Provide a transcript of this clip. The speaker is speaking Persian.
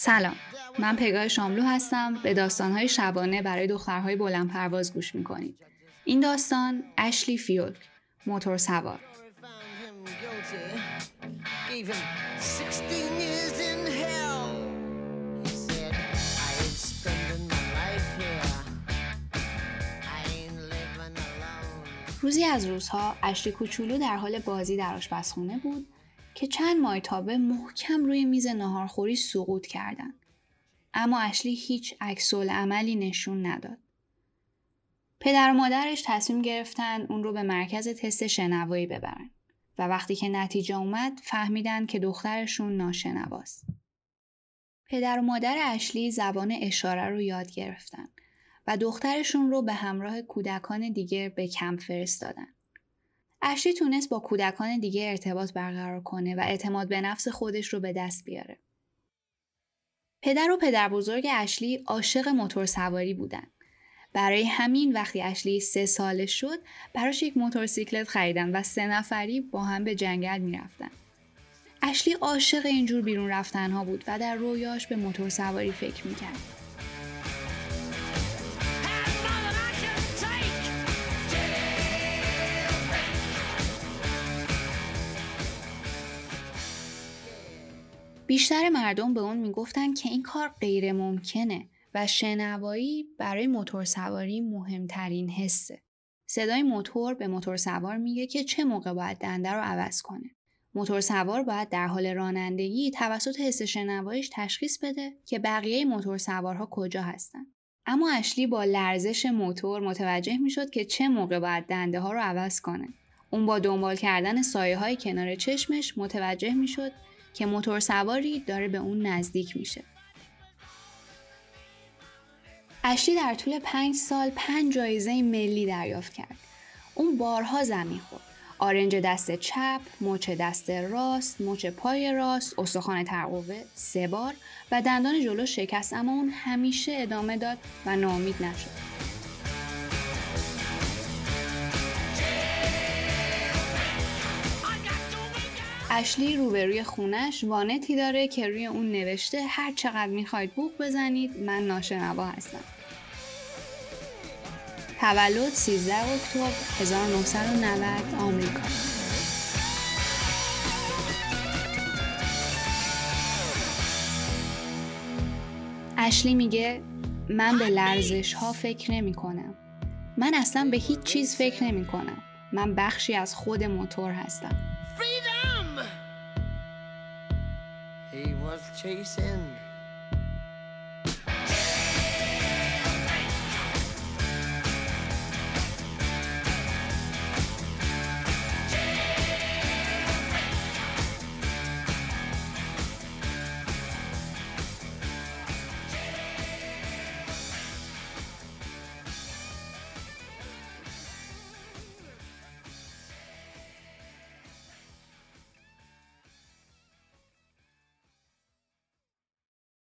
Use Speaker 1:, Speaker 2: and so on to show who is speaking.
Speaker 1: سلام. من پگاه شاملو هستم. به داستانهای شبانه برای دخترهای بلند پرواز گوش می‌کنید. این داستان اشلی فیولک موتور سوار. روزی از روزها اشلی کوچولو در حال بازی در آشپزخونه بود. که چند مایتابه محکم روی میز ناهارخوری سقوط کردند. اما اشلی هیچ عکس عملی نشون نداد. پدر و مادرش تصمیم گرفتن اون رو به مرکز تست شنوایی ببرن و وقتی که نتیجه اومد فهمیدن که دخترشون ناشنواست. پدر و مادر اشلی زبان اشاره رو یاد گرفتن و دخترشون رو به همراه کودکان دیگه به کمپ فرستادن. اشلی تونست با کودکان دیگه ارتباط برقرار کنه و اعتماد به نفس خودش رو به دست بیاره. پدر و پدر بزرگ اشلی عاشق موتور سواری بودن. برای همین وقتی اشلی سه ساله شد براش یک موتورسیکلت خریدن و سه نفری با هم به جنگل می‌رفتن. اشلی عاشق اینجور بیرون رفتنها بود و در رویاش به موتور سواری فکر می‌کرد. بیشتر مردم به اون می‌گفتن که این کار غیر ممکنه و شنوایی برای موتور سواری مهمترین حسه. صدای موتور به موتور سوار میگه که چه موقع باید دنده رو عوض کنه. موتور سوار باید در حال رانندگی توسط حس شنواییش تشخیص بده که بقیه موتور سوارها کجا هستن. اما اشلی با لرزش موتور متوجه می‌شد که چه موقع باید دنده ها رو عوض کنه. اون با دنبال کردن سایه های کنار چشمش متوجه می‌شد که موتور سواری داره به اون نزدیک میشه. اشلی در طول پنج سال پنج جایزه ملی دریافت کرد. اون بارها زمین خورد. آرنج دست چپ، مچ دست راست، مچ پای راست، استخوان ترقوه سه بار و دندان جلو شکست اما اون همیشه ادامه داد و ناامید نشد. اشلی روبروی خونش وانتی داره که روی اون نوشته هر چقدر می‌خواید بوق بزنید من ناشنوا هستم. تولد 13 اکتبر 1990 آمریکا اشلی میگه من به لرزش ها فکر نمی کنم. من اصلا به هیچ چیز فکر نمی کنم. من بخشی از خود موتور هستم. Was chasing